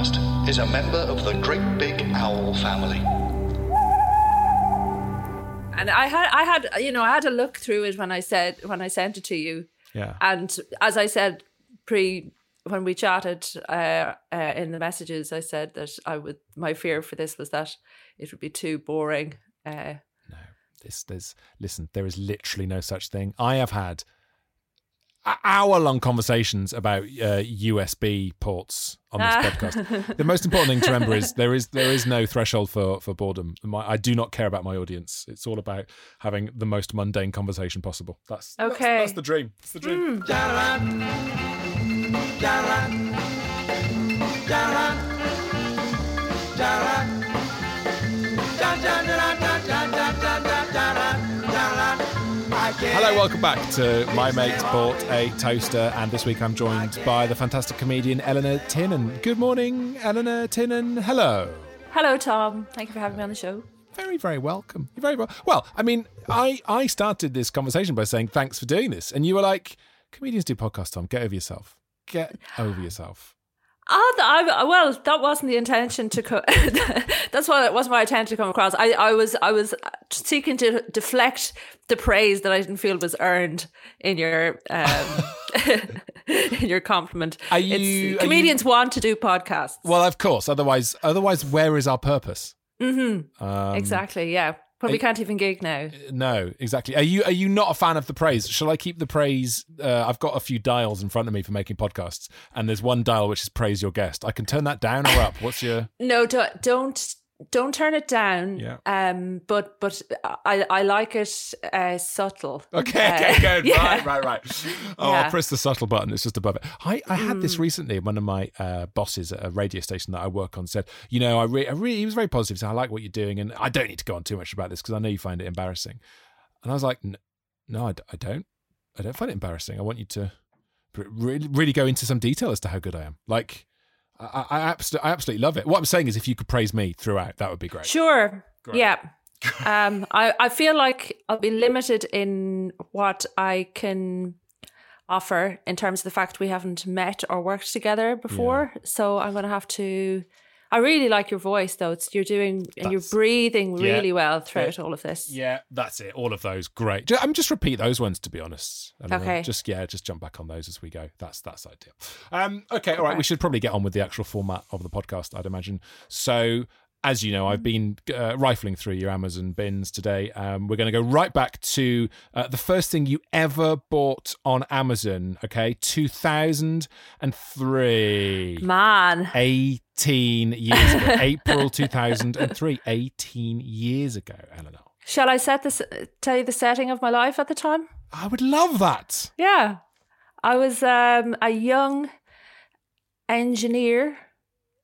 Podcast is a member of the Great Big Owl family. And I had, I had, you know, I had a look through it when I said when I sent it to you. Yeah. And as I said pre when we chatted uh, uh, in the messages, I said that I would. My fear for this was that it would be too boring. Uh, no, this there's listen there is literally no such thing i have had hour long conversations about uh, usb ports on this Ah. podcast. The most important thing to remember is there is there is no threshold for for boredom. My, i do not care about my audience. It's all about having the most mundane conversation possible. That's that's- Okay. that's, the dream. That's the dream Hello, welcome back to My Mate Bought a Toaster, and this week I'm joined by the fantastic comedian Eleanor Tiernan. Good morning, Eleanor Tiernan. Hello. Hello, Tom. Thank you for having me on the show. Very, very welcome. You're very well. Well, I mean, I I started this conversation by saying thanks for doing this, and you were like, "Comedians do podcasts, Tom. Get over yourself. Get over yourself." Oh, th- I, well, that wasn't the intention to. Co- that's why it wasn't my intent to come across. I, I was, I was seeking to deflect the praise that I didn't feel was earned in your, um, in your compliment. You- comedians want to do podcasts. Well, of course. Otherwise, otherwise, where is our purpose? Mm-hmm. Um, exactly. Yeah. But we can't even gig now. No, exactly. Are you are you not a fan of the praise? Shall I keep the praise? Uh, I've got a few dials in front of me for making podcasts, and there's one dial which is praise your guest. I can turn that down or up. What's your? No, don't don't don't turn it down. Yeah. Um, but but I I like it uh, subtle. Okay, Uh, okay, good. yeah. Right, right, right. Oh, Yeah. I'll press the subtle button. It's just above it. I, I had Mm. this recently. One of my uh, bosses at a radio station that I work on said, you know, I, re- I really, he was very positive. Said, I like what you're doing, and I don't need to go on too much about this because I know you find it embarrassing. And I was like, no, I, d- I don't. I don't find it embarrassing. I want you to really, really go into some detail as to how good I am. Like, I, I, absolutely, I absolutely love it. What I'm saying is, if you could praise me throughout, that would be great. Sure. Great. Yeah. um, I, I feel like I'll be limited in what I can offer in terms of the fact we haven't met or worked together before. So I'm going to have to. I really like your voice, though. It's you're doing and you're That's- breathing Yeah. really well throughout all of this. Yeah, that's it. All of those, great. Ju- I'm just repeat those ones to be honest. Mean, Okay. Just yeah, just jump back on those as we go. That's that's ideal. Um, okay, all right. Okay. We should probably get on with the actual format of the podcast. I'd imagine. So. As you know, I've been uh, rifling through your Amazon bins today. Um, we're going to go right back to uh, the first thing you ever bought on Amazon. Okay, two thousand and three. Man. 18 years ago, April 2003, 18 years ago, Eleanor. Shall I set this? Tell you the setting of my life at the time? I would love that. Yeah. I was um, a young engineer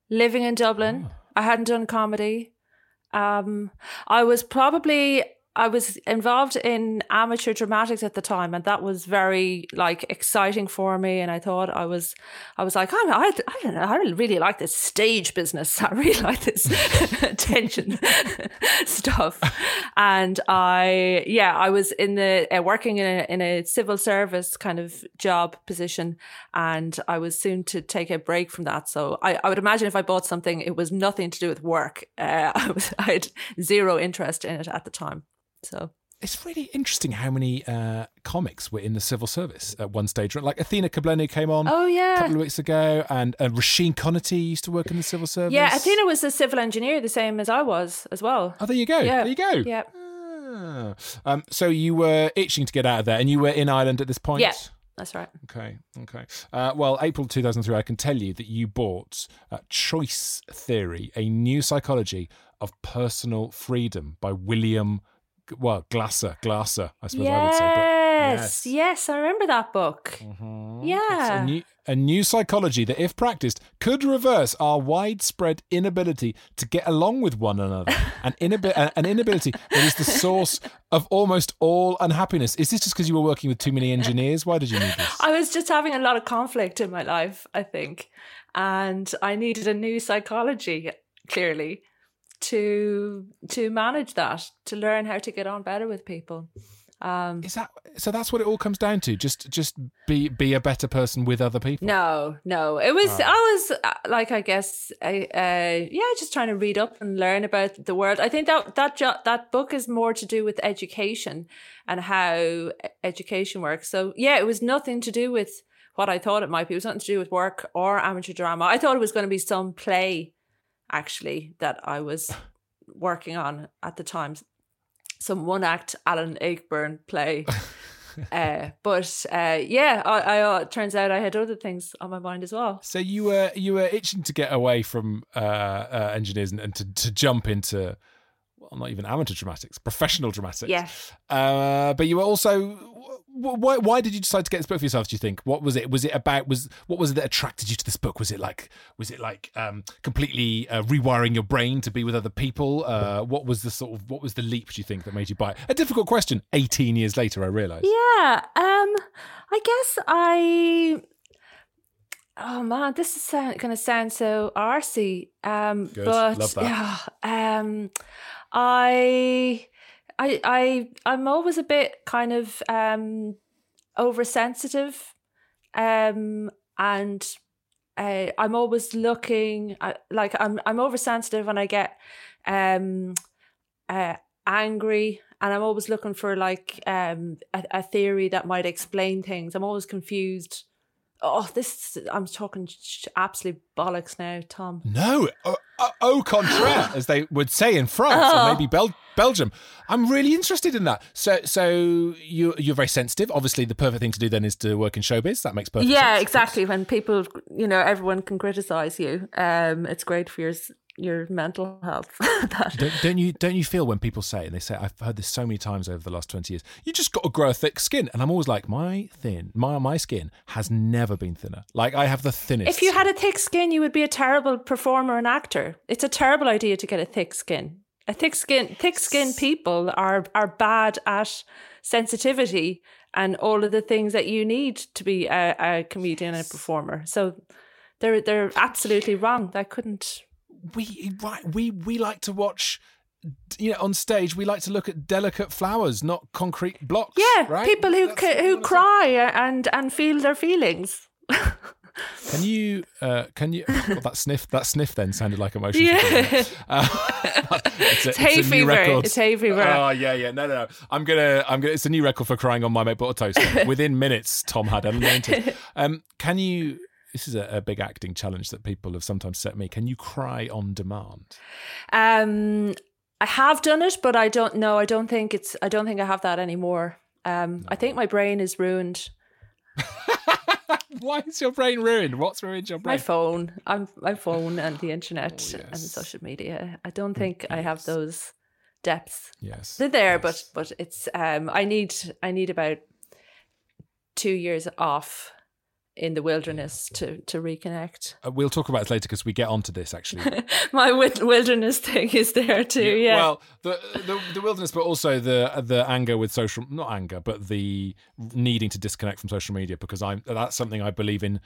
living in Dublin. I hadn't done comedy. Um, I was probably I was involved in amateur dramatics at the time, and that was very like exciting for me. And I thought I was, I was like, I'm, I, I don't know, I really like this stage business. I really like this attention stuff. And I, yeah, I was in the uh, working in a in a civil service kind of job position, and I was soon to take a break from that. So I, I would imagine if I bought something, it was nothing to do with work. Uh, I was, I had zero interest in it at the time. So It's really interesting how many uh, comics were in the civil service at one stage. Like Athena Kugblenu came on Oh, a couple of weeks ago, and uh, Roisin Conaty used to work in the civil service. yeah, Athena was a civil engineer, the same as I was as well. Oh, there you go. Yeah. There you go. Yeah. Ah. Um, so you were itching to get out of there, and you were in Ireland at this point. Yeah, that's right. Okay, okay. Uh, well, April 2003, I can tell you that you bought uh, Choice Theory, a new psychology of personal freedom by William, well, Glasser, Glasser, I suppose I would say. But Yes, yes, I remember that book. Mm-hmm. It's Yeah. a new, a new psychology that, if practiced, could reverse our widespread inability to get along with one another. an, inabi- an inability that is the source of almost all unhappiness. Is this just because you were working with too many engineers? Why did you need this? I was just having a lot of conflict in my life, I think. And I needed a new psychology, clearly, to to manage that, to learn how to get on better with people. Um, Is that so? That's what it all comes down to. Just, just be be a better person with other people. no, no, it was I was uh, like I guess I, uh, yeah, just trying to read up and learn about the world. I think that that jo- that book is more to do with education and how education works. So yeah, it was nothing to do with what I thought it might be. It was nothing to do with work or amateur drama. I thought it was going to be some play, actually, that I was working on at the time. Some one act Alan Ayckbourn play. uh, but uh, yeah, I, I uh, it turns out I had other things on my mind as well. So you were you were itching to get away from uh, uh, engineers and, and to, to jump into well, not even amateur dramatics, professional dramatics. Yeah. Uh, but you were also why why did you decide to get this book for yourself? Do you think what was it? Was it about was what was it that attracted you to this book? Was it like was it like um, completely uh, rewiring your brain to be with other people? Uh, what was the sort of what was the leap? Do you think that made you buy it? A difficult question. Eighteen years later, I realise. Yeah, um, I guess I. Oh man, this is sound, gonna sound so arsy. Um, but yeah, um, I, I, I, I'm always a bit kind of um oversensitive, um, and uh, I'm always looking at, like I'm I'm oversensitive and I get um uh angry and I'm always looking for like um a, a theory that might explain things. I'm always confused. Oh, this I'm talking sh- absolute bollocks now, Tom. No, au, au- au contraire, as they would say in France Oh. or maybe Bel- Belgium. I'm really interested in that. So, so you you're very sensitive. Obviously, the perfect thing to do then is to work in showbiz. That makes perfect sense. Yeah, exactly. When people, you know, everyone can criticize you. Um, it's great for your your mental health. that Don't, don't you don't you feel when people say and they say I've heard this so many times over the last twenty years you just got to grow a thick skin and I'm always like my thin my my skin has never been thinner like I have the thinnest If you had a thick skin, you would be a terrible performer and actor. It's a terrible idea to get a thick skin. A thick skin, thick skinned people are are bad at sensitivity and all of the things that you need to be a, a comedian and a performer. So they're they're absolutely wrong. I couldn't. We right we we like to watch you know on stage we like to look at delicate flowers not concrete blocks Yeah, right people who ca- who wanna see. cry and and feel their feelings. Can you? Uh, can you? well, that sniff. That sniff then sounded like emotion. Yeah. Uh, it's, a, It's hay a new fever. record. It's hay fever. Oh yeah, yeah. No, no, no. I'm gonna. I'm gonna. It's a new record for crying on my mate butter toast. Within minutes, Tom had anointed. Um, can you? This is a, a big acting challenge that people have sometimes set me. Can you cry on demand? Um, I have done it, but I don't know. I don't think it's. I don't think I have that anymore. Um, I think my brain is ruined. Why is your brain ruined? What's ruined your brain? My phone. I'm my phone and the internet Oh, and social media. I don't think I have those depths. yes. They're there, yes. but but it's. Um, I need. I need about two years off in the wilderness to to reconnect. Uh, we'll talk about it later because we get onto this actually. My wi- wilderness thing is there too. Yeah. Well, the, the the wilderness, but also the the anger with social not anger, but the needing to disconnect from social media because I'm that's something I believe in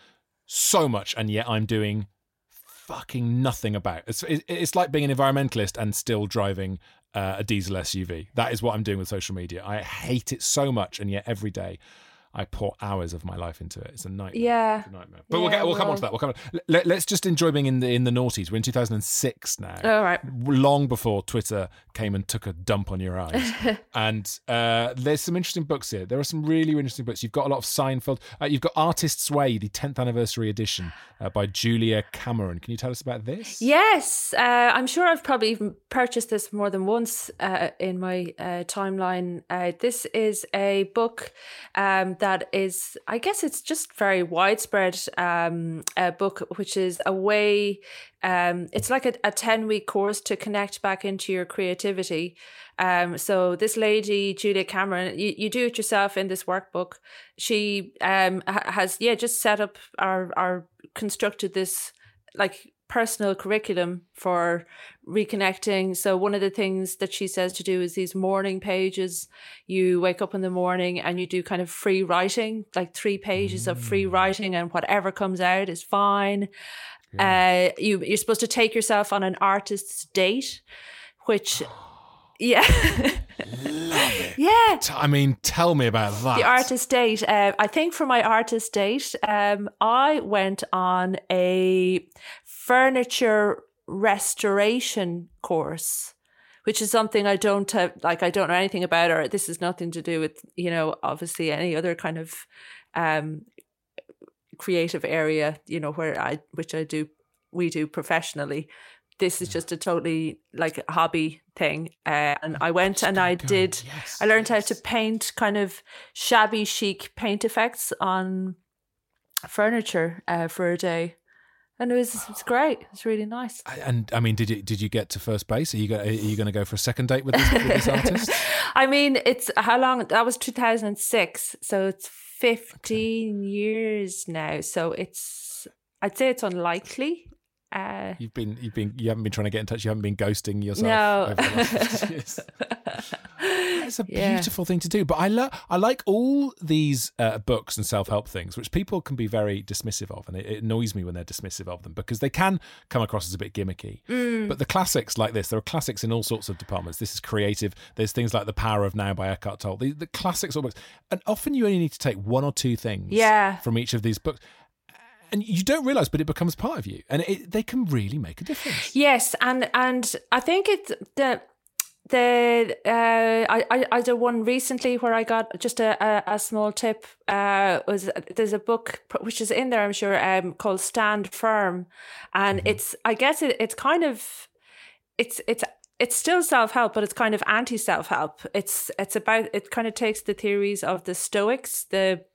so much, and yet I'm doing fucking nothing about. It's it- it's like being an environmentalist and still driving uh, a diesel SUV. That is what I'm doing with social media. I hate it so much, and yet every day. I pour hours of my life into it. It's a nightmare. Yeah. It's a nightmare. But we'll get we'll come on to that. We'll come on. Let, let's just enjoy being in the in the noughties. We're in 2006 now All right. long before Twitter came and took a dump on your eyes. and uh, there's some interesting books here. There are some really interesting books. You've got a lot of Seinfeld. Uh, you've got Artist's Way, the 10th anniversary edition uh, by Julia Cameron. Can you tell us about this? Yes, uh, I'm sure I've probably even purchased this more than once uh, in my uh, timeline. Uh, this is a book um, that is, I guess it's just very widespread um, book, which is a way, um, it's like a, a 10 week course to connect back into your creativity. Um, so this lady, Julia Cameron, you, you do it yourself in this workbook. She um, has, yeah, just set up or, or constructed this like personal curriculum for reconnecting. So one of the things that she says to do is these morning pages. You wake up in the morning and you do kind of free writing, like three pages mm. of free mm. writing, and whatever comes out is fine. Yeah. Uh, you you're supposed to take yourself on an artist's date, which yeah. Love it. Yeah. I mean, tell me about that. The artist date. Uh, I think for my artist date, um, I went on a furniture restoration course which is something I don't have, like I don't know anything about, or this is nothing to do with, you know, obviously any other kind of um, creative area, you know, where I, which I do, we do professionally. This is just a totally like hobby thing. Uh, and I went and I did, yes, I learned yes. how to paint kind of shabby chic paint effects on furniture uh, for a day and it was it's great. It's really nice. And I mean, did you did you get to first base? Are you going, are you going to go for a second date with this, with this artist? I mean, it's how long? That was two thousand and six, so it's fifteen okay. years now. So it's I'd say it's unlikely. Uh, you've been you've been you haven't been trying to get in touch. You haven't been ghosting yourself. No, it's a yeah. beautiful thing to do. But I love I like all these uh, books and self help things, which people can be very dismissive of, and it, it, annoys me when they're dismissive of them because they can come across as a bit gimmicky. Mm. But the classics like this, there are classics in all sorts of departments. This is creative. There's things like The Power of Now by Eckhart Tolle. The, the classics all books, and often you only need to take one or two things yeah. from each of these books and you don't realize but it becomes part of you and it, they can really make a difference yes and and i think it's the the uh, I, I did one recently where I got just a, a, a small tip. Uh, was there's a book which is in there I'm sure um, called Stand Firm, and mm-hmm. it's I guess it, it's kind of it's it's it's still self help, but it's kind of anti self help. It's it's about it kind of takes the theories of the Stoics, the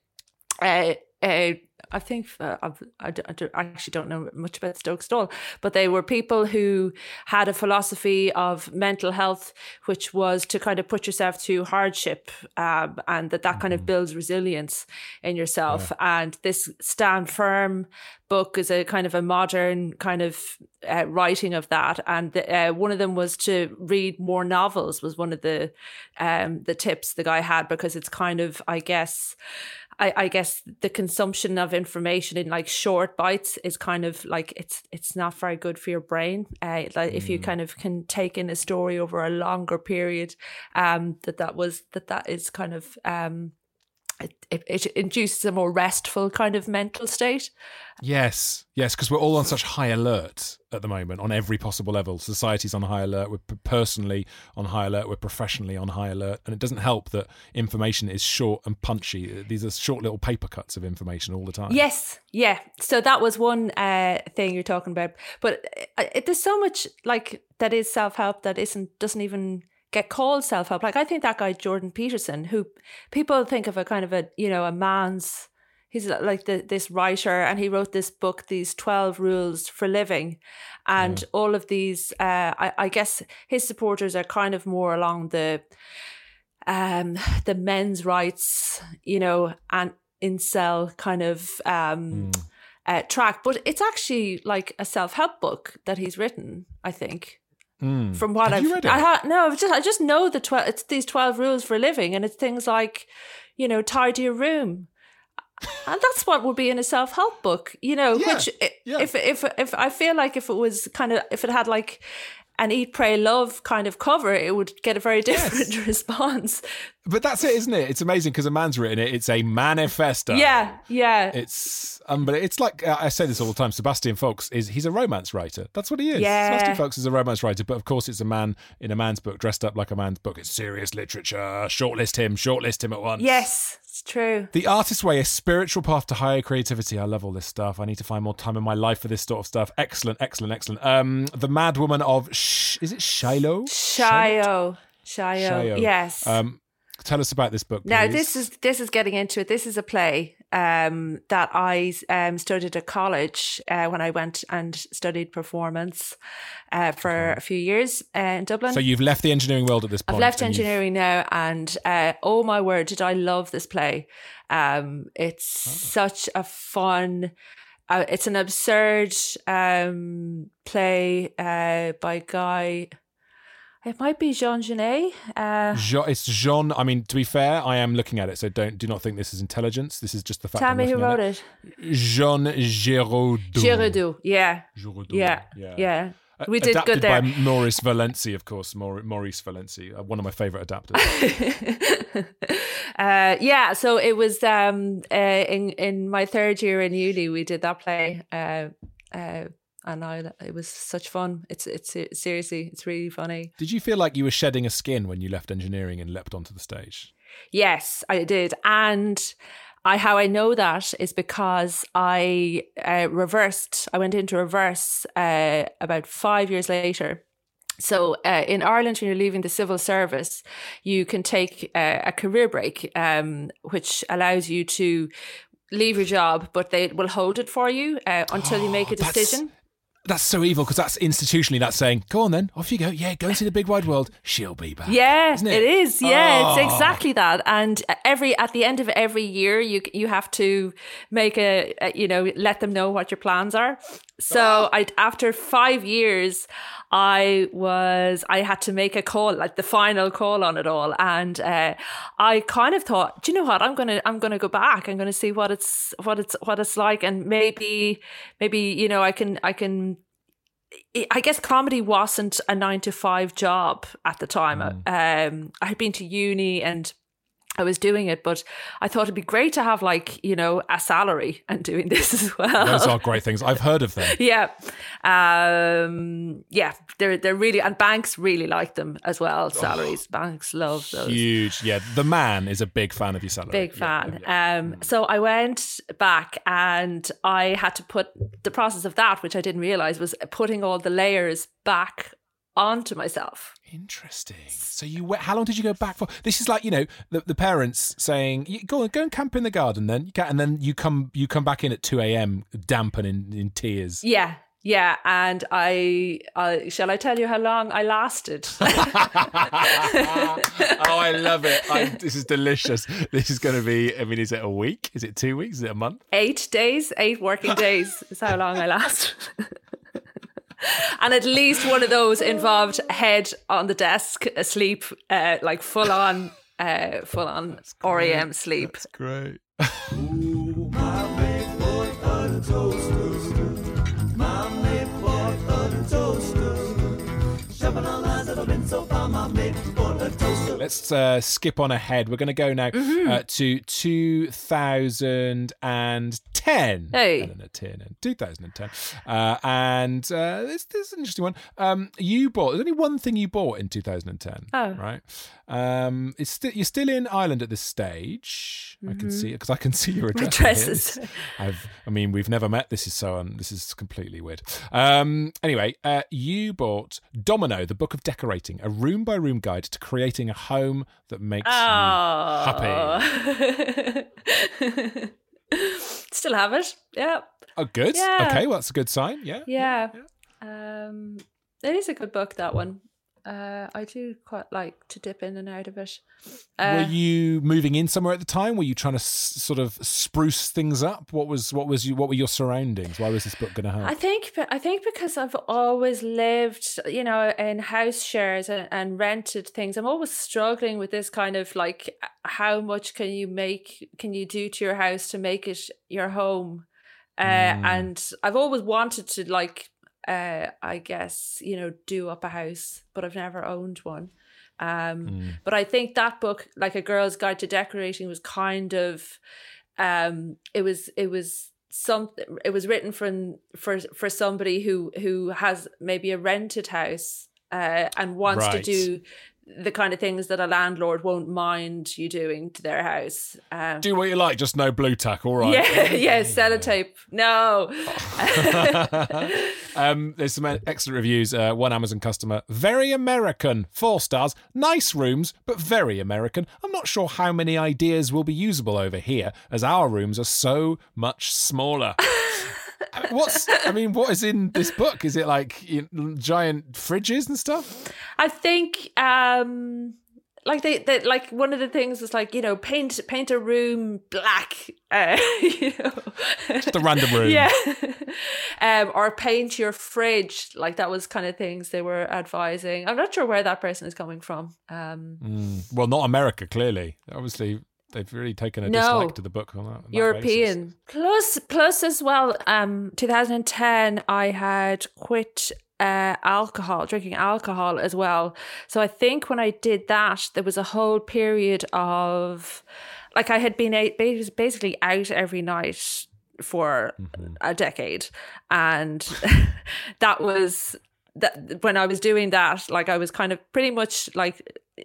uh, uh, I think uh, I, I, I, actually don't know much about Stoics at all, but they were people who had a philosophy of mental health, which was to kind of put yourself through hardship, um, and that that kind of mm-hmm. builds resilience in yourself. Yeah. And this Stand Firm book is a kind of a modern kind of uh, writing of that. And the, uh, one of them was to read more novels was one of the um, the tips the guy had because it's kind of I guess I, I guess the consumption of information in like short bites is kind of like it's it's not very good for your brain. Uh, like if you mm. kind of can take in a story over a longer period, um, that that was that that is kind of um it, it, it, induces a more restful kind of mental state. Yes, yes, because we're all on such high alert at the moment on every possible level. Society's on high alert. We're personally on high alert. We're professionally on high alert, and it doesn't help that information is short and punchy. These are short little paper cuts of information all the time. Yes, yeah. So that was one uh, thing you're talking about, but uh, there's so much like that is self help that isn't doesn't even get called self help. Like I think that guy Jordan Peterson, who people think of a kind of a you know a man's. He's like the, this writer, and he wrote this book, these twelve rules for living, and yeah. all of these. Uh, I, I guess his supporters are kind of more along the, um, the men's rights, you know, and incel kind of um. Mm. Uh, track, but it's actually like a self help book that he's written. I think Mm. From what Have I've, I ha- no, I've just I just know the twelve. It's these twelve rules for living, and it's things like, you know, tidy your room, and that's what would be in a self help book, you know. Yeah. Which yeah. if if if I feel like if it was kind of if it had like an eat pray love kind of cover it would get a very different yes. response. But that's it isn't it? It's amazing because a man's written it it's a manifesto. Yeah yeah. It's um but it's like uh, i say this all the time sebastian faulks is he's a romance writer. That's what he is. Yeah. sebastian faulks is a romance writer but of course it's a man in a man's book dressed up like a man's book. It's serious literature. Shortlist him shortlist him at once. Yes it's true. The Artist's Way, a spiritual path to higher creativity. I love all this stuff. I need to find more time in my life for this sort of stuff. Excellent, excellent, excellent. Um, the Mad Woman of Sh- is it Shiloh? Shiloh. Shiloh. Yes. Um, Tell us about this book. Now this is this is getting into it. This is a play um, that I um, studied at college uh, when I went and studied performance uh, for a few years uh, in Dublin. So you've left the engineering world at this point. I've left and you've- engineering now, and uh, oh my word, did I love this play! Um, it's Oh. such a fun. Uh, it's an absurd um, play uh, by Guy. It might be Jean Genet. Uh, Jo- it's Jean. I mean, to be fair, I am looking at it, so don't do not think this is intelligence. This is just the fact. tell me who wrote it. Jean Giraudoux. Giraudoux. Yeah, Giraudoux. yeah, yeah. Uh, We did adapted good there. by Maurice Valency, of course. Maur- Maurice Valency, uh, one of my favourite adapters. uh, yeah, so it was um, uh, in in my third year in uni. We did that play, uh, uh, and I it was such fun. It's it's seriously, it's really funny. Did you feel like you were shedding a skin when you left engineering and leapt onto the stage? Yes, I did, and I how I know that is because I uh, reversed. I went into reverse uh, about five years later. So uh, in Ireland, when you're leaving the civil service, you can take uh, a career break, um, which allows you to leave your job, but they will hold it for you uh, until you make a That's- decision. That's so evil because that's institutionally that's saying, go on then, off you go. Yeah, go and see the big wide world. She'll be back. Yeah, Isn't it it? is. Yeah, Oh. it's ah. exactly that. And every at the end of every year, you you have to make a, a you know let them know what your plans are. So ah. I after five years, I was I had to make a call like the final call on it all, and uh, I kind of thought, do you know what? I'm gonna I'm gonna go back. I'm gonna see what it's what it's what it's like, and maybe maybe you know I can I can I guess comedy wasn't a nine to five job at the time. Um, I had been to uni and I was doing it, but I thought it'd be great to have like you know a salary and doing this as well. Those are great things. I've heard of them. yeah, um, yeah, they're they're really and banks really like them as well. Salaries, banks love those. Huge. Yeah. The man is a big fan of your salary. Big fan. yeah, yeah. Um, so I went back and I had to put the process of that, which I didn't realize, was putting all the layers back onto myself. Interesting. So you went, how long did you go back for? This is like you know the, the parents saying go go and camp in the garden then you can, and then you come you come back in at two a.m. damp and in, in tears. Yeah. Yeah, and I uh, shall I tell you how long I lasted? oh, I love it. I, this is delicious. This is going to be. I mean, is it a week? Is it two weeks? Is it a month? eight days, eight working days is how long I lasted. and at least one of those involved head on the desk, asleep, uh, like full on, uh, full on REM sleep. Great. Let's uh, skip on ahead. We're going to go now Mm-hmm. uh, to 2010. Hey. No, no, no, 10 and 2010. Uh, and uh, this, this is an interesting one. Um, you bought, there's only one thing you bought in 2010. Oh. Right. Um, it's still you're still in Ireland at this stage. I can see because I can see your. Addresses. I've, I mean, we've never met. This is so. This is completely weird. Um, anyway, uh, you bought Domino, the Book of Decorating, a room by room guide to creating a home that makes Oh. you happy. Still have it. Yeah. Oh, good. Yeah. Okay, well, that's a good sign. Yeah. Yeah. Um, it is a good book, that one. Uh, I do quite like to dip in and out of it. Uh, Were you moving in somewhere at the time? Were you trying to s- sort of spruce things up? What was what was you what were your surroundings? Why was this book going to help? I think I think because I've always lived, you know, in house shares and, and rented things. I'm always struggling with this kind of like how much can you make can you do to your house to make it your home? Uh, and I've always wanted to like uh I guess, you know, do up a house, but I've never owned one. Um but I think that book, like a girl's guide to decorating, was kind of um it was it was some it was written from for for somebody who who has maybe a rented house uh and wants to do the kind of things that a landlord won't mind you doing to their house. Um, Do what you like, just no Blu Tack, all right. yeah, yeah, sellotape. No. Um, there's some excellent reviews. Uh, one Amazon customer, very American, four stars, nice rooms, but very American. I'm not sure how many ideas will be usable over here, as our rooms are so much smaller. Mean, What's I mean, what is in this book? Is it like you know, giant fridges and stuff? I think um like they, they like one of the things is like you know paint paint a room black uh, you know Just a random room. yeah um or paint your fridge like that was kind of things they were advising i'm not sure where that person is coming from um Mm, well, not America, clearly. Obviously, they've really taken a No. dislike to the book on that. on that. European. Plus, plus as well. Um, 2010, I had quit uh alcohol, drinking alcohol as well. So I think when I did that, there was a whole period of, like, I had been a- basically out every night for a decade, and that was that when I was doing that, like I was kind of pretty much like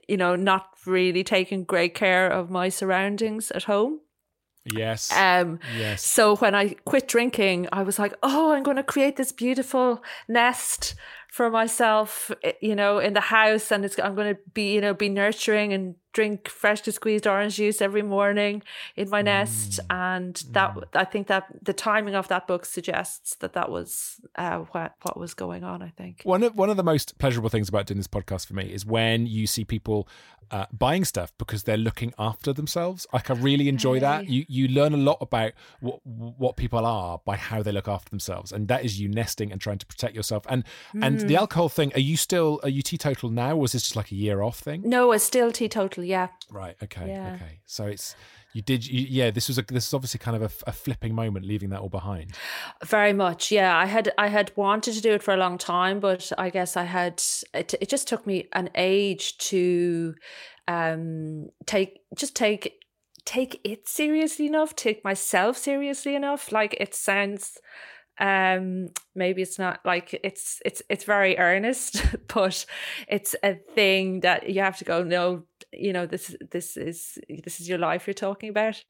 you know not really taking great care of my surroundings at home. Yes. Um, yes. so when I quit drinking, I was like, oh, I'm going to create this beautiful nest for myself, eh, you know, in the house, and it's I'm going to be, you know, be nurturing and drink freshly squeezed orange juice every morning in my nest, and that I think that the timing of that book suggests that that was uh, what what was going on. I think. One of one of the most pleasurable things about doing this podcast for me is when you see people uh, buying stuff because they're looking after themselves. Like I really enjoy that. You you learn a lot about what what people are by how they look after themselves, and that is you nesting and trying to protect yourself. And and the alcohol thing. Are you still are you teetotal now? Or was this just like a year off thing? No, it's still teetotal. Yeah. Right. Okay. Yeah. Okay. So it's you did you, yeah. This was a this is obviously kind of a, a flipping moment, leaving that all behind. Very much, yeah. I had I had wanted to do it for a long time, but I guess I had it. It just took me an age to um take just take take it seriously enough, take myself seriously enough. Like it sounds um maybe it's not like it's it's it's very earnest but it's a thing that you have to go no you know this this is this is your life you're talking about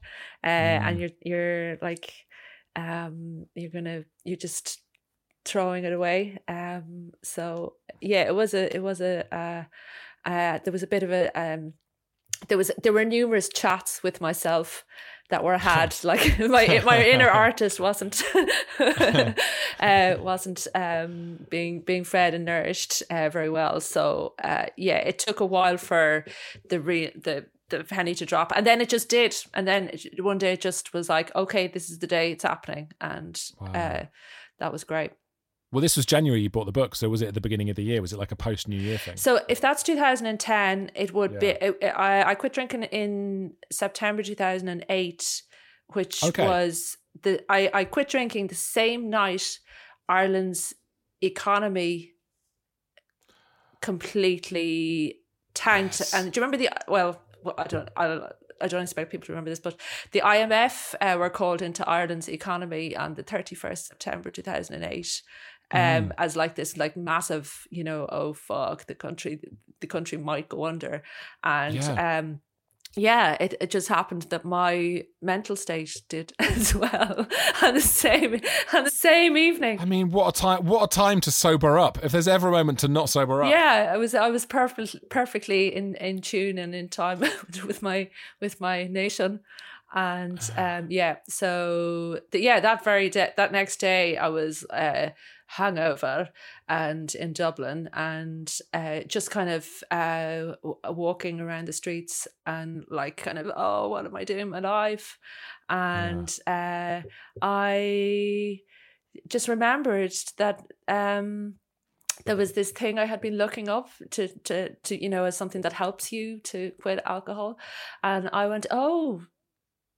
uh and you're you're like um you're gonna you're just throwing it away um so yeah it was a it was a uh uh there was a bit of a um there was there were numerous chats with myself that were had like my my inner artist wasn't uh wasn't um being being fed and nourished uh, very well. So uh yeah it took a while for the re the the penny to drop. And then it just did. And then it, one day it just was like okay this is the day it's happening. And uh that was great Well, this was January you bought the book, so was it at the beginning of the year? Was it like a post New Year thing? So if that's 2010, it would be. It, I, I quit drinking in September 2008, which Okay. was the I, I quit drinking the same night Ireland's economy completely tanked. Yes. And do you remember the well? I don't. I, I don't expect people to remember this, but the IMF uh, were called into Ireland's economy on the 31st September 2008 um, as like this like massive, you know, oh fuck, the country, the country might go under, and Yeah. um, yeah, it, it just happened that my mental state did as well on the same on the same evening. I mean, what a time! What a time to sober up. If there's ever a moment to not sober up, Yeah, I was I was perfect, perfectly in, in tune and in time with my with my nation, and um yeah, so the, yeah that very day that next day I was uh hungover and in Dublin and uh just kind of uh walking around the streets and like kind of oh what am I doing my life? And uh I just remembered that um there was this thing I had been looking up to to to you know as something that helps you to quit alcohol, and I went, oh,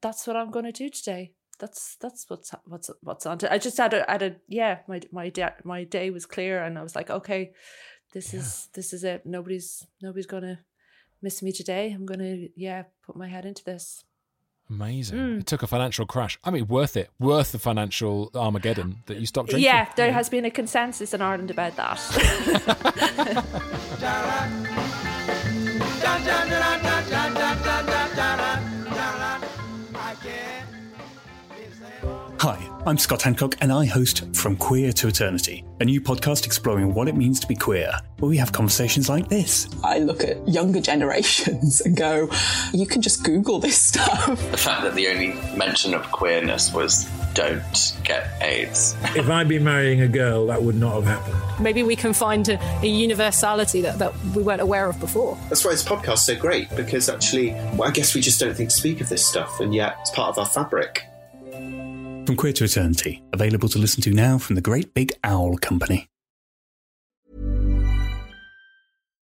that's what I'm going to do today. That's that's what's what's what's on. To. I just had a had a yeah my my day my day was clear and I was like okay, this is this is it. Nobody's nobody's gonna miss me today. I'm gonna yeah put my head into this. amazing. Mm. It took a financial crash. I mean, worth it. Worth the financial Armageddon that you stopped drinking. Yeah, there has been a consensus in Ireland about that. I'm Scott Hancock, and I host From Queer to Eternity, a new podcast exploring what it means to be queer, where we have conversations like this. I look at younger generations and go, you can just Google this stuff. The fact that the only mention of queerness was don't get AIDS. if I'd been marrying a girl, that would not have happened. Maybe we can find a, a universality that, that we weren't aware of before. That's why this podcast's so great, because actually, well, I guess we just don't think to speak of this stuff, and yet it's part of our fabric. From Queer to Eternity, available to listen to now from the Great Big Owl Company.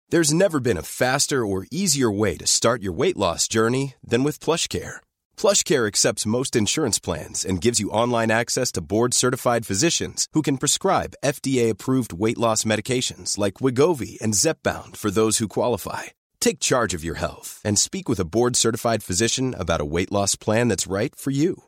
There's never been a faster or easier way to start your weight loss journey than with PlushCare. PlushCare accepts most insurance plans and gives you online access to board-certified physicians who can prescribe FDA-approved weight loss medications like Wegovy and Zepbound for those who qualify. Take charge of your health and speak with a board-certified physician about a weight loss plan that's right for you.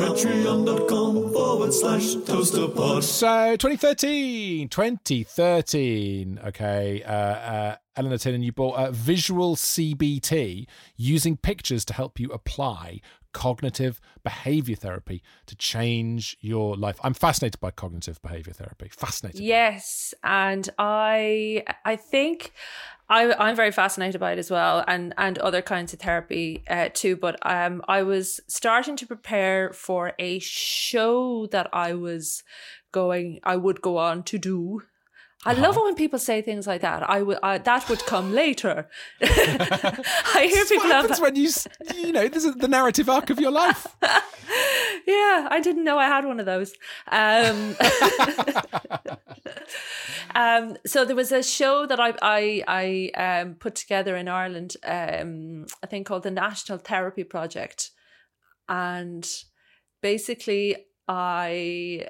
patreon.com forward slash toasterpod. So 2013, 2013. Okay, uh, uh, Eleanor Tiernan, you bought uh, visual CBT using pictures to help you apply cognitive behavior therapy to change your life. I'm fascinated by cognitive behavior therapy. Fascinated. Yes, and I I think I I'm very fascinated by it as well, and and other kinds of therapy uh, too. But um, I was starting to prepare for a show that I was going I would go on to do I love it when people say things like that. I would that would come later. I hear people what have happens when you, you know, this is the narrative arc of your life. yeah, I didn't know I had one of those. Um, um, so there was a show that I I, I um, put together in Ireland, um, I think called the National Therapy Project, and basically I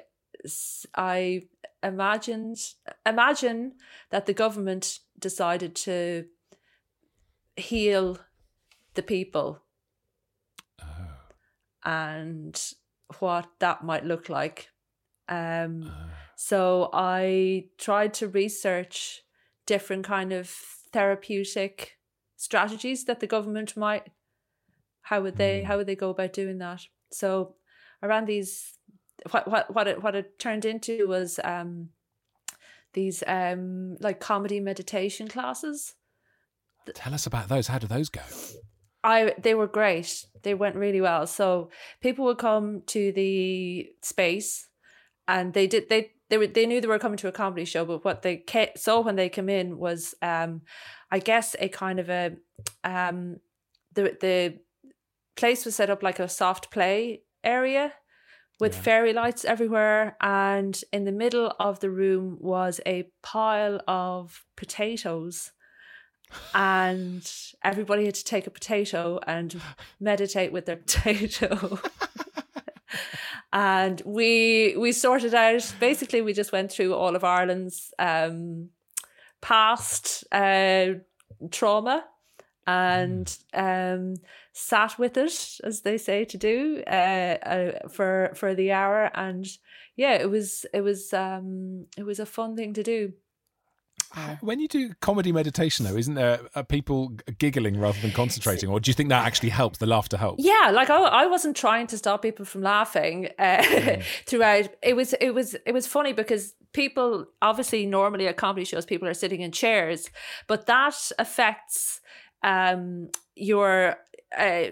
I imagined imagine that the government decided to heal the people and what that might look like. Um, so I tried to research different kind of therapeutic strategies that the government might. How would they? How would they go about doing that? So I ran these. What what what it what it turned into was um, these um like comedy meditation classes. Tell us about those. How do those go? I they were great. They went really well. So people would come to the space, and they did they they were they knew they were coming to a comedy show, but what they ca- saw when they came in was, um, I guess a kind of a, um, the the place was set up like a soft play area with fairy lights everywhere and in the middle of the room was a pile of potatoes. And everybody had to take a potato and meditate with their potato. And we we sorted out basically we just went through all of ireland's um past uh trauma and um sat with it as they say to do uh, uh for for the hour and yeah it was it was um it was a fun thing to do When you do comedy meditation, though, isn't there people giggling rather than concentrating, or do you think that actually helps? The laughter helps. Yeah, like I, I wasn't trying to stop people from laughing uh, throughout. It was it was it was funny because people obviously normally at comedy shows people are sitting in chairs, but that affects um your uh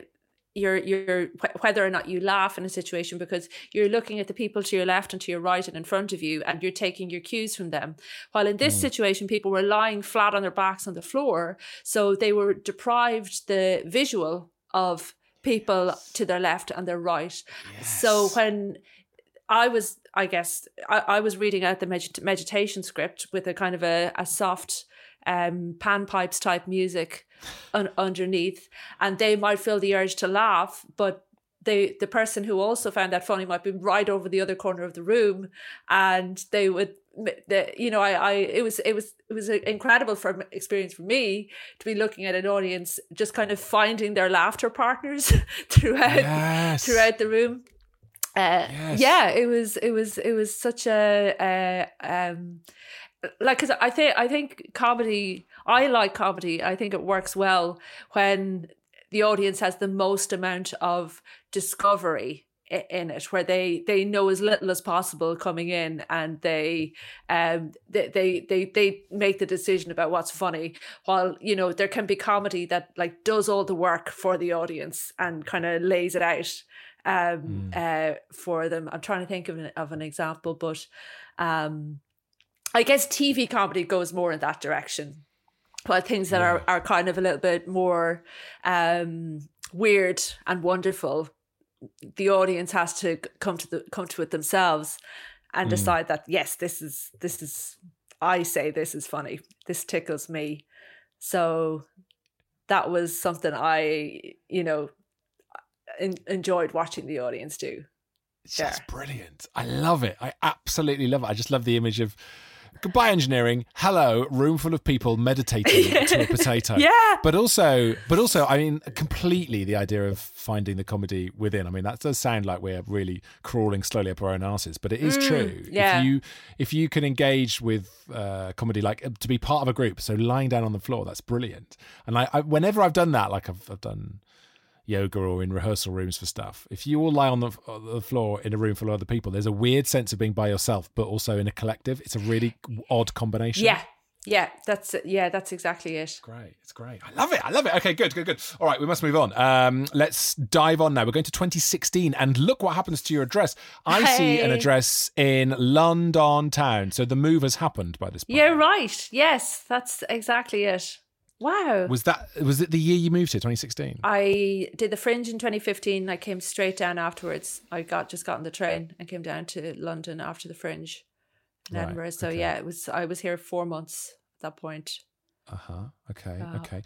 you're wh- whether or not you laugh in a situation because you're looking at the people to your left and to your right and in front of you and you're taking your cues from them. While in this Mm. situation people were lying flat on their backs on the floor so they were deprived the visual of people to their left and their right. So when I was, I guess, I, I was reading out the med- meditation script with a kind of a, a soft um, panpipes type music un- underneath, and they might feel the urge to laugh, but they, the person who also found that funny might be right over the other corner of the room, and they would, the, you know, I, I, it was, it was, it was an incredible for experience for me to be looking at an audience just kind of finding their laughter partners throughout, Yes. throughout the room. Uh, yeah, it was it was it was such a, a um like because I think I think comedy I like comedy. I think it works well when the audience has the most amount of discovery in it where they they know as little as possible coming in and they um they they they, they make the decision about what's funny. While you know there can be comedy that like does all the work for the audience and kind of lays it out um uh for them. I'm trying to think of an, of an example but um i guess tv comedy goes more in that direction while things that are, are kind of a little bit more um weird and wonderful the audience has to come to the come to it themselves and Mm. decide that yes this is this is i say this is funny this tickles me so that was something i you know en- enjoyed watching the audience do It's just brilliant. I love it. I absolutely love it. I just love the image of goodbye engineering. Hello, room full of people meditating to a potato. Yeah. But also, but also, I mean, completely the idea of finding the comedy within. I mean, that does sound like we're really crawling slowly up our own asses, but it is Mm, true. yeah. If you if you can engage with uh, comedy, like to be part of a group, so lying down on the floor, that's brilliant. And I, I whenever I've done that, like I've, I've done yoga or in rehearsal rooms for stuff. If you all lie on the, on the floor in a room full of other people, there's a weird sense of being by yourself, but also in a collective. It's a really odd combination. yeah. Yeah that's yeah that's exactly it. Great. It's great. I love it. I love it. Okay good good good. All right we must move on. Um let's dive on now. We're going to 2016 and look what happens to your address. I see an address in london town. So the move has happened by this point. Yeah right. Yes that's exactly it wow was that was it the year you moved here 2016 I did the fringe in 2015. I came straight down afterwards. I got just got on the train and came down to London after the fringe in Right, Edinburgh. So okay. yeah, it was. I was here four months at that point. Uh-huh. Okay. Uh, okay.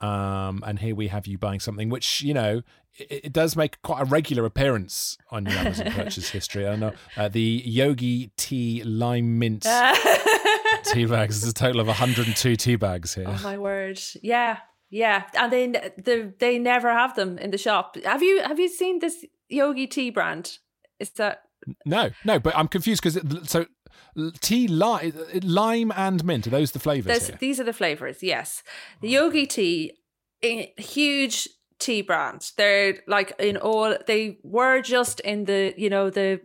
Um, and here we have you buying something which, you know, it, it does make quite a regular appearance on your Amazon purchase history. I know uh, the Yogi Tea Lime Mint tea bags. There's a total of 102 tea bags here. Oh my word! Yeah, yeah, and they the they never have them in the shop. Have you have you seen this Yogi tea brand? Is that No, no, but I'm confused because so tea lime, lime and mint are those the flavors these are the flavors. Yes, the Yogi tea, a huge tea brand. They're like in all. They were just in the you know the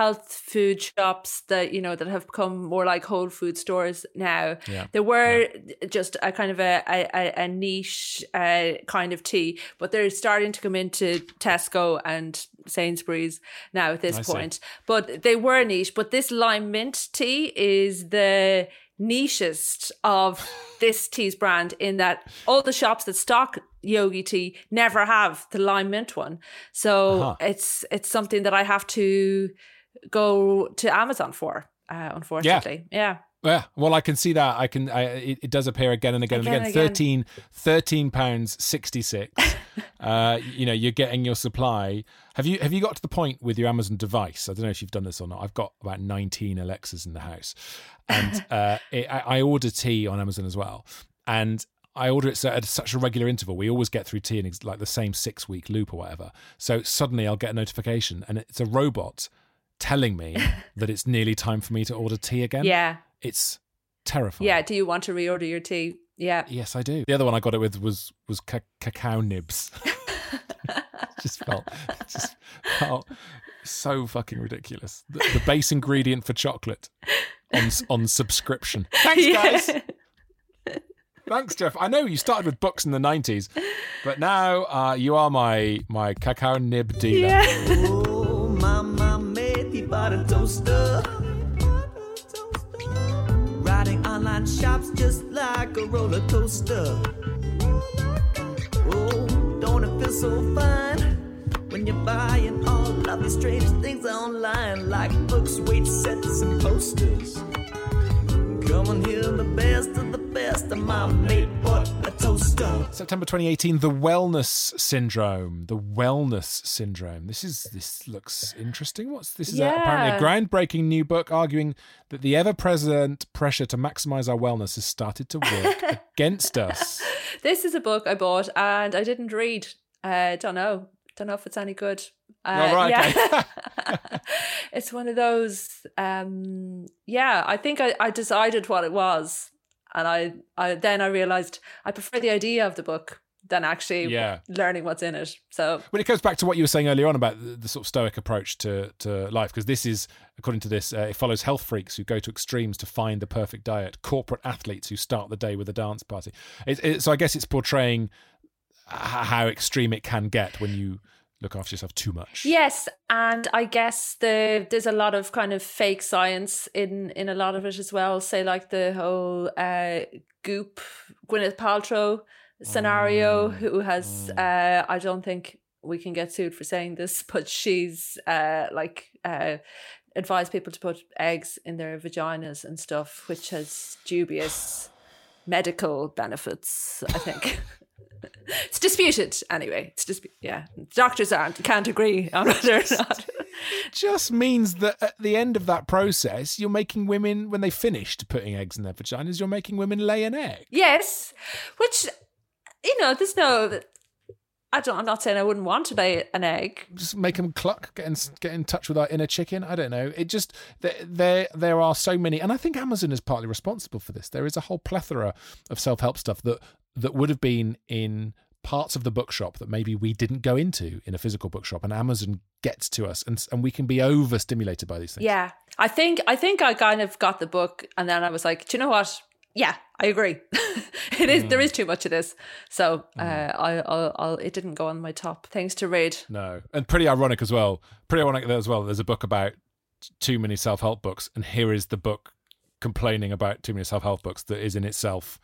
health food shops that you know that have become more like whole food stores now. Yeah. There were just a kind of a a, a niche uh, kind of tea, but they're starting to come into Tesco and Sainsbury's now at this I see. point. But they were niche. But this lime mint tea is the nichest of this tea's brand in that all the shops that stock yogi tea never have the lime mint one. So Uh-huh. it's it's something that I have to go to Amazon for. Uh, unfortunately, yeah. Yeah, well, I can see that. I can. I, it, it does appear again and again, Again and again. again. 13 13 pounds sixty six. uh, you know, you're getting your supply. Have you have you got to the point with your Amazon device? I don't know if you've done this or not. I've got about nineteen Alexas in the house, and uh, it, I, I order tea on Amazon as well, and. I order it at such a regular interval. We always get through tea in like the same six week loop or whatever. So suddenly I'll get a notification, and it's a robot telling me that it's nearly time for me to order tea again. Yeah. It's terrifying. Yeah. Do you want to reorder your tea? Yeah. Yes, I do. The other one I got it with was was ca- cacao nibs. just felt just felt so fucking ridiculous. The, the base ingredient for chocolate on on subscription. Thanks, guys. Thanks, Jeff. I know you started with books in the nineties, but now uh, you are my my cacao nib dealer. Yeah. Oh, mama made buy a toaster. Riding online shops just like a roller coaster. Oh, don't it feel so fine when you're buying all of these strange things online, like books, weight sets, and posters. Come and hear the best of the best of my mate bought a toaster. September 2018, the wellness syndrome. The wellness syndrome. This is this looks interesting. What's this? Is a, apparently a groundbreaking new book arguing that the ever-present pressure to maximize our wellness has started to work against us. This is a book I bought and I didn't read. Uh, don't know. Don't know if it's any good. Uh, Oh, right, yeah. it's one of those. Um, yeah, I think I, I decided what it was, and I, I then I realized I prefer the idea of the book than actually Yeah. learning what's in it. So Well, it goes back to what you were saying earlier on about the, the sort of stoic approach to, to life, because this is, according to this, uh, it follows health freaks who go to extremes to find the perfect diet, corporate athletes who start the day with a dance party. It, it, so I guess it's portraying how extreme it can get when you look after yourself too much. Yes, and I guess the there's a lot of kind of fake science in in a lot of it as well. Say like the whole uh, Goop Gwyneth Paltrow scenario, who has uh, I don't think we can get sued for saying this, but she's uh, like uh, advised people to put eggs in their vaginas and stuff, which has dubious medical benefits. I think. It's disputed anyway. It's just yeah. Doctors aren't can't agree on whether or not. just means that at the end of that process, you're making women, when they finished putting eggs in their vaginas, you're making women lay an egg. Yes, which you know, there's no. I don't. I'm not saying I wouldn't want to lay an egg. just make them cluck, get in, get in touch with our inner chicken. I don't know. It just there, there there are so many, and I think Amazon is partly responsible for this. There is a whole plethora of self help stuff that that would have been in parts of the bookshop that maybe we didn't go into in a physical bookshop, and Amazon gets to us, and and we can be overstimulated by these things. Yeah, I think I think I kind of got the book, and then I was like, do you know what? Yeah, I agree. it is there is too much of this, so uh, I I'll, I'll, it didn't go on my top things to read. No, and pretty ironic as well. Pretty ironic as well. There's a book about too many self help books, and here is the book complaining about too many self help books that is in itself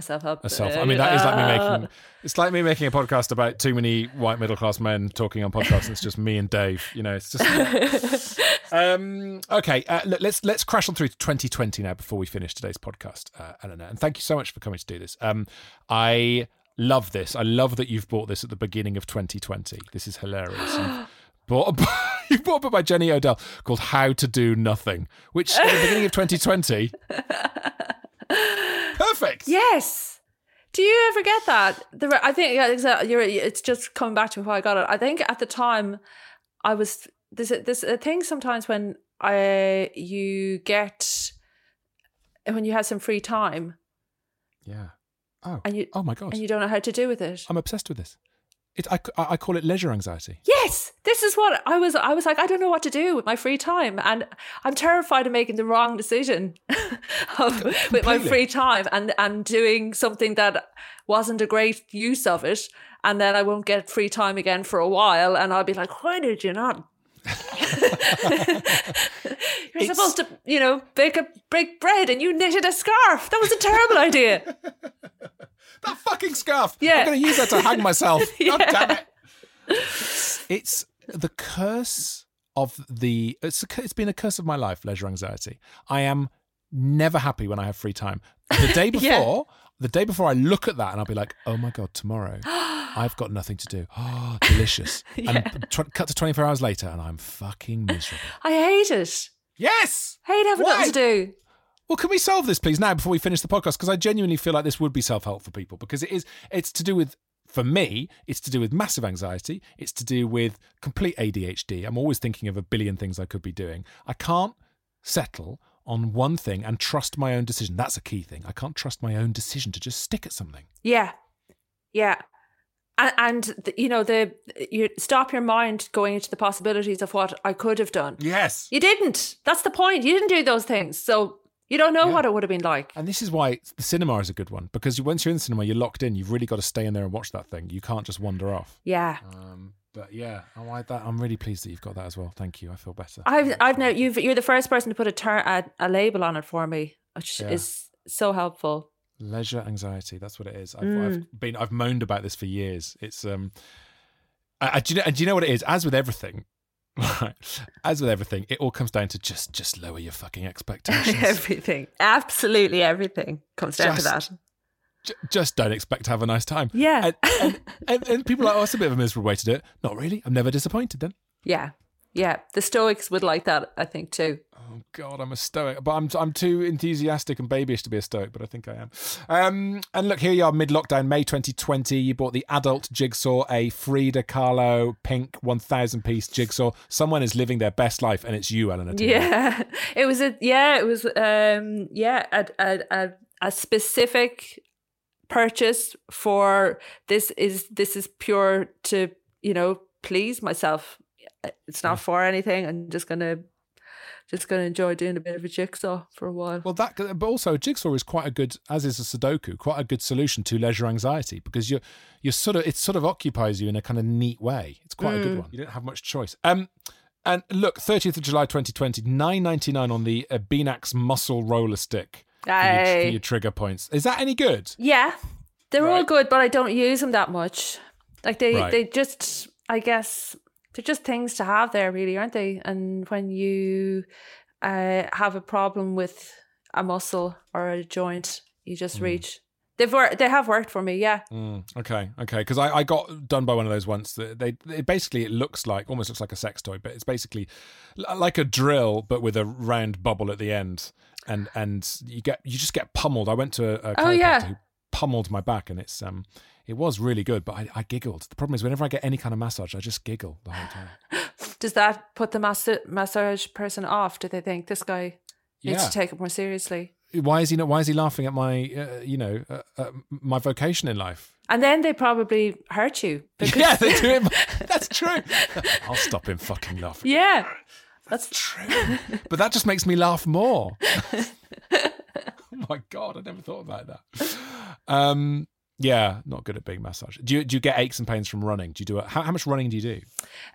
A self help. a self. I mean, that is like me making. It's like me making a podcast about too many white middle class men talking on podcasts. and it's just me and Dave. You know, it's just. um, okay, uh, look, let's let's crash on through to 2020 now before we finish today's podcast, uh, Eleanor. And thank you so much for coming to do this. Um, I love this. I love that you've bought this at the beginning of 2020. This is hilarious. You've bought a, you've bought a book by Jenny Odell called "How to Do Nothing," which at the beginning of 2020. Perfect. Yes. Do you ever get that? The, I think yeah. You're, it's just coming back to how I got it. I think at the time, I was there's a, there's a thing sometimes when I you get when you have some free time Yeah. Oh. and you oh my god. and you don't know how to do with it. I'm obsessed with this. It, I, I call it leisure anxiety. Yes, this is what I was. I was like, I don't know what to do with my free time, and I'm terrified of making the wrong decision of, with my free time and and doing something that wasn't a great use of it, and then I won't get free time again for a while, and I'll be like, why did you not? You're supposed to, you know, bake a bake bread, and you knitted a scarf. That was a terrible idea. That fucking scarf. Yeah. I'm going to use that to hang myself. God damn it. It's the curse of the. It's, a, it's been a curse of my life, leisure anxiety. I am never happy when I have free time. The day before, Yeah. the day before, I look at that and I'll be like, oh my God, tomorrow I've got nothing to do. Oh, delicious. And tw- cut to 24 hours later and I'm fucking miserable. I hate it. Yes. I Hate having nothing to do. Well, can we solve this, please, now before we finish the podcast? Because I genuinely feel like this would be self help for people because it is. It's to do with, for me, it's to do with massive anxiety. It's to do with complete ADHD. I'm always thinking of a billion things I could be doing. I can't settle on one thing and trust my own decision. That's a key thing. I can't trust my own decision to just stick at something. Yeah, yeah, and, and you know the you stop your mind going into the possibilities of what I could have done. Yes. You didn't. That's the point. You didn't do those things. So You don't know what it would have been like. And this is why the cinema is a good one because once you're in the cinema, you're locked in. You've really got to stay in there and watch that thing. You can't just wander off. Yeah. Um, but yeah, I like that. I'm really pleased that you've got that as well. Thank you. I feel better. I've I've now you've you're the first person to put a ter- a, a label on it for me, which Yeah. is so helpful. Leisure anxiety. That's what it is. I've, Mm. I've been I've moaned about this for years. It's um, I, I, do, you know, and do you know what it is? As with everything, right? As with everything, it all comes down to just just lower your fucking expectations. everything, absolutely everything comes down to that. Just- J- just don't expect to have a nice time. Yeah. And, and, and, and people are like, oh, it's a bit of a miserable way to do it. Not really. I'm never disappointed then. Yeah, yeah. The Stoics would like that, I think, too. God, I'm a stoic, but I'm I'm too enthusiastic and babyish to be a stoic, but I think I am. Um, and look, here you are, mid-lockdown, May 2020. You bought the adult jigsaw, a Frida Kahlo pink 1,000 piece jigsaw. Someone is living their best life, and it's you, Eleanor. Yeah, it was a yeah, it was um yeah a a a, a specific purchase for this is this is pure to you know please myself. It's not for anything. I'm just gonna just gonna enjoy doing a bit of a jigsaw for a while. Well, that, but also a jigsaw is quite a good, as is a Sudoku, quite a good solution to leisure anxiety because you're you're sort of it sort of occupies you in a kind of neat way. It's quite a good Mm. one. You don't have much choice. Um, and look, 30th of July 2020, 9.99 on the uh, Beanax muscle roller stick for your, for your trigger points. Is that any good? Yeah, they're all good, but I don't use them that much. Like they, Right. they just, I guess, they're just things to have there, really, aren't they? And when you uh, have a problem with a muscle or a joint, you just Mm. reach. They've worked. They have worked for me. Yeah. Mm, okay, okay. Because I, I got done by one of those once. That They, it basically it looks like almost looks like a sex toy, but it's basically like a drill, but with a round bubble at the end, and and you get you just get pummeled. I went to a, a Oh, yeah. chiropractor who pummeled my back, and it's um it was really good, but I, I giggled. The problem is whenever I get any kind of massage, I just giggle the whole time. Does that put the mass- massage person off? Do they think this guy needs Yeah. to take it more seriously? Why is he not? Why is he laughing at my uh, you know uh, uh, my vocation in life? And then they probably hurt you. Because Yeah, they do it. That's true. I'll stop him fucking laughing. yeah. That's true. But that just makes me laugh more. oh my god, I never thought about that. Um, yeah, not good at being massage. Do you do you get aches and pains from running? Do you do it? How, how much running do you do?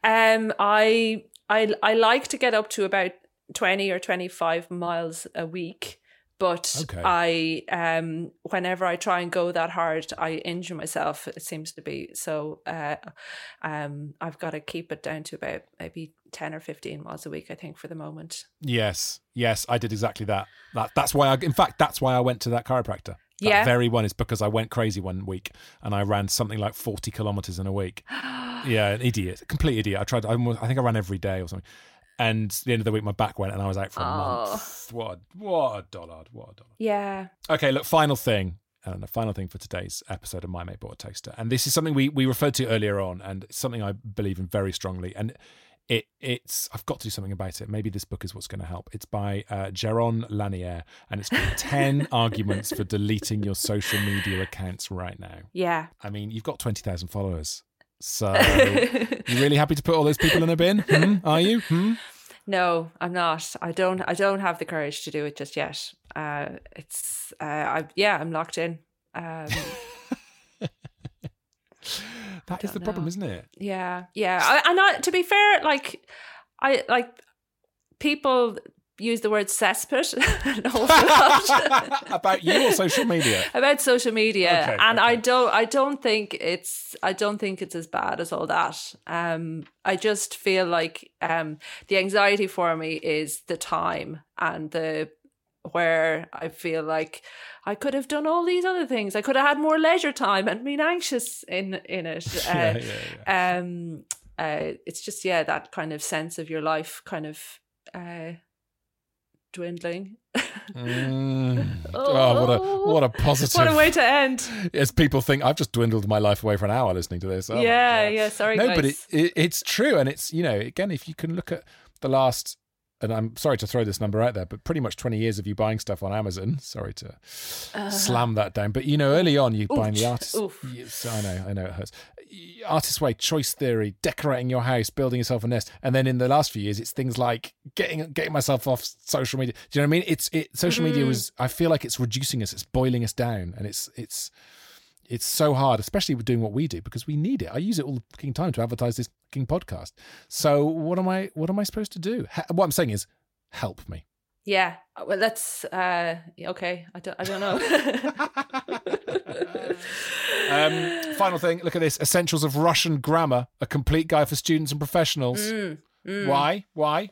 Um, I I I like to get up to about twenty or twenty five miles a week, but Okay. I um whenever I try and go that hard, I injure myself. It seems to be so. Uh, um, I've got to keep it down to about maybe ten or fifteen miles a week. I think for the moment. Yes, yes, I did exactly that. That that's why I. In fact, that's why I went to that chiropractor. That Yeah. very one is because I went crazy one week and I ran something like forty kilometers in a week. yeah, an idiot, complete idiot. I tried. I, I think I ran every day or something. And at the end of the week, my back went, and I was out for a Oh. month. What? A, what a dollard! What a dollard! Yeah. Okay, look, final thing. And the final thing for today's episode of My Mate Bought a Toaster. And this is something we, we referred to earlier on, and it's something I believe in very strongly. And it it's I've got to do something about it. Maybe this book is what's going to help. It's by uh, Jaron Lanier, and it's called 10 Arguments for Deleting Your Social Media Accounts Right Now. Yeah. I mean, you've got 20,000 followers. So, you really happy to put all those people in a bin? Hmm? Are you? Hmm? No, I'm not. I don't. I don't have the courage to do it just yet. Uh, it's. Uh, I yeah. I'm locked in. Um, That is the problem, isn't it? yeah, yeah. I, and I, to be fair, like I like people use the word cesspit an awful lot. About you or social media? about social media Okay, and i don't i don't think it's i don't think it's as bad as all that um i just feel like um the anxiety for me is the time and the where i feel like i could have done all these other things i could have had more leisure time and been anxious in in it uh, Yeah, yeah, um uh it's just yeah that kind of sense of your life kind of uh dwindling Mm. Oh, what a what a positive. what a way to end As people think, I've just dwindled my life away for an hour listening to this. Oh yeah, yeah. Sorry, no, guys. but it, it, it's true, and it's you know again, if you can look at the last and I'm sorry to throw this number out there, but pretty much 20 years of you buying stuff on Amazon. Sorry to Uh, slam that down. But you know, early on, you buying the artist. Yes, I know, I know it hurts. Artist way, choice theory, decorating your house, building yourself a nest, and then in the last few years, it's things like getting getting myself off social media. Do you know what I mean? It's it. Social media Mhm. was. I feel like it's reducing us. It's boiling us down, and it's it's it's so hard, especially with doing what we do because we need it. I use it all the fucking time to advertise this fucking podcast. So what am I? What am I supposed to do? Ha- what I'm saying is, help me. Yeah. Well, that's uh, okay. I don't. I don't know. Um, final thing. Look at this: Essentials of Russian Grammar, a complete guide for students and professionals. Mm, mm. Why? Why?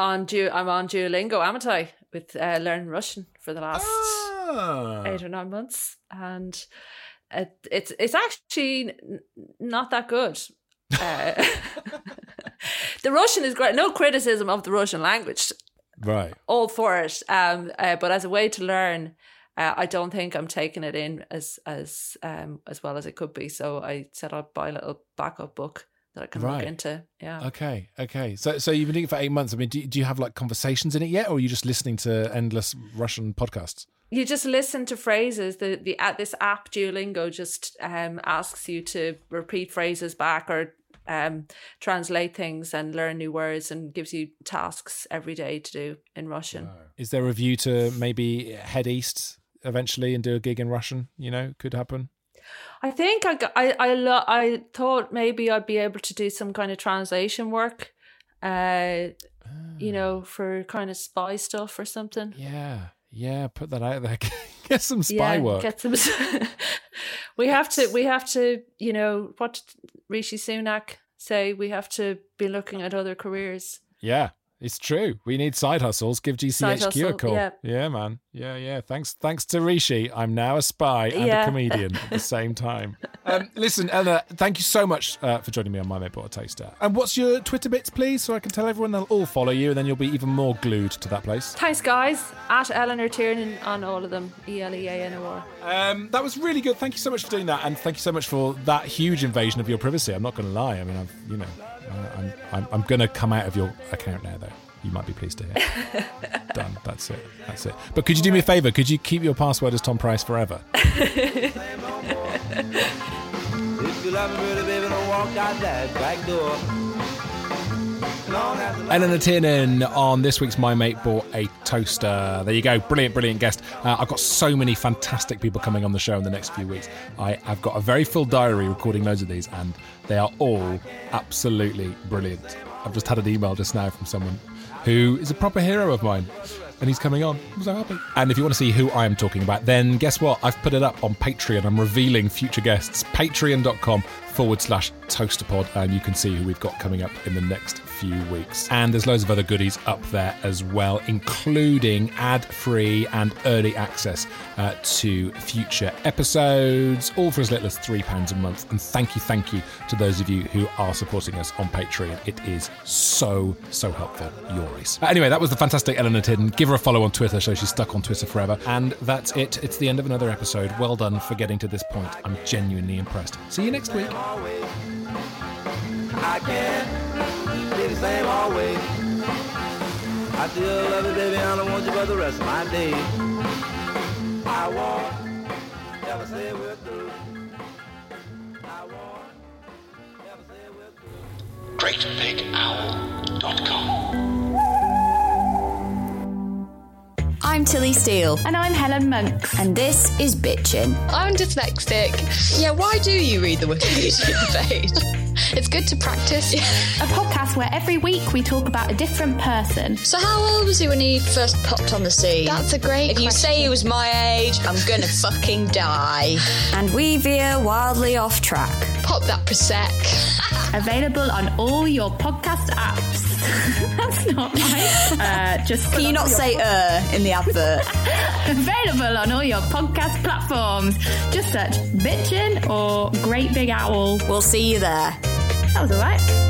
on Du- I'm on Duolingo, am I? With uh, learning Russian for the last Ah. eight or nine months, and it, it's it's actually not that good. Uh, the Russian is great. No criticism of the Russian language. Right. All for it. Um, uh, but as a way to learn, uh, I don't think I'm taking it in as as um as well as it could be. So I said I'd buy a little backup book that I can Right. look into. Yeah. Okay. Okay. So, so you've been doing it for eight months. I mean, do, do you have like conversations in it yet, or are you just listening to endless Russian podcasts? You just listen to phrases. The the at this app Duolingo just um asks you to repeat phrases back or um translate things and learn new words and gives you tasks every day to do in Russian. Is there a view to maybe head east eventually and do a gig in Russian? You know, could happen. I think I got, I I lo- I thought maybe I'd be able to do some kind of translation work, uh, you know, for kind of spy stuff or something. Yeah. Yeah. Put that out there. Get some spy work. Get some. we have to. We have to. You know what Rishi Sunak say? We have to be looking at other careers. Yeah, it's true. We need side hustles. Give GCHQ a call. yeah. man. Yeah, yeah. Thanks, thanks to Rishi. I'm now a spy and Yeah. a comedian at the same time. Um, listen, Ella, thank you so much uh, for joining me on My Mate Bought a Toaster. And what's your Twitter bits, please, so I can tell everyone they'll all follow you, and then you'll be even more glued to that place. Thanks, guys. At Eleanor Tiernan on all of them. E L E A N O R. Um, that was really good. Thank you so much for doing that, and thank you so much for that huge invasion of your privacy. I'm not going to lie. I mean, I've you know, I'm I'm, I'm going to come out of your account now, though. You might be pleased to hear. Done. That's it. That's it. But could you do me a favour? Could you keep your password as Tom Price forever? If you love me, baby, don't walk out that back door. Eleanor Tiernan on this week's My Mate Bought a Toaster. There you go. Brilliant, brilliant guest. Uh, I've got so many fantastic people coming on the show in the next few weeks. I, I've got a very full diary recording loads of these, and they are all absolutely brilliant. I've just had an email just now from someone who is a proper hero of mine. And he's coming on. I'm so happy. And if you want to see who I am talking about, then guess what? I've put it up on Patreon. I'm revealing future guests. Patreon.com forward slash toasterpod. And you can see who we've got coming up in the next few weeks. And there's loads of other goodies up there as well, including ad free and early access uh, to future episodes, all for as little as £3 a month. And thank you, thank you to those of you who are supporting us on Patreon. It is so, so helpful. Yours. Uh, anyway, that was the fantastic Eleanor Tiernan. Give her a follow on Twitter so she's stuck on Twitter forever. And that's it. It's the end of another episode. Well done for getting to this point. I'm genuinely impressed. See you next week. I can't be the same always. I still love you, baby, I don't want you for the rest of my days. I won't ever say we're through. I won't ever say we're through. GreatBigOwl.com. I'm Tilly Steele. And I'm Helen Monks. And this is Bitchin'. I'm dyslexic. Yeah, why do you read the Wikipedia page? It's good to practice. A podcast where every week we talk about a different person. So how old was he when he first popped on the scene? That's a great. If you say he was my age, I'm gonna fucking die. And we veer wildly off track. Pop that prosec. Available on all your podcast apps. That's not right. Uh, just Can you not say uh in the advert? Available on all your podcast platforms. Just search Bitchin' or Great Big Owl. We'll see you there. That was alright.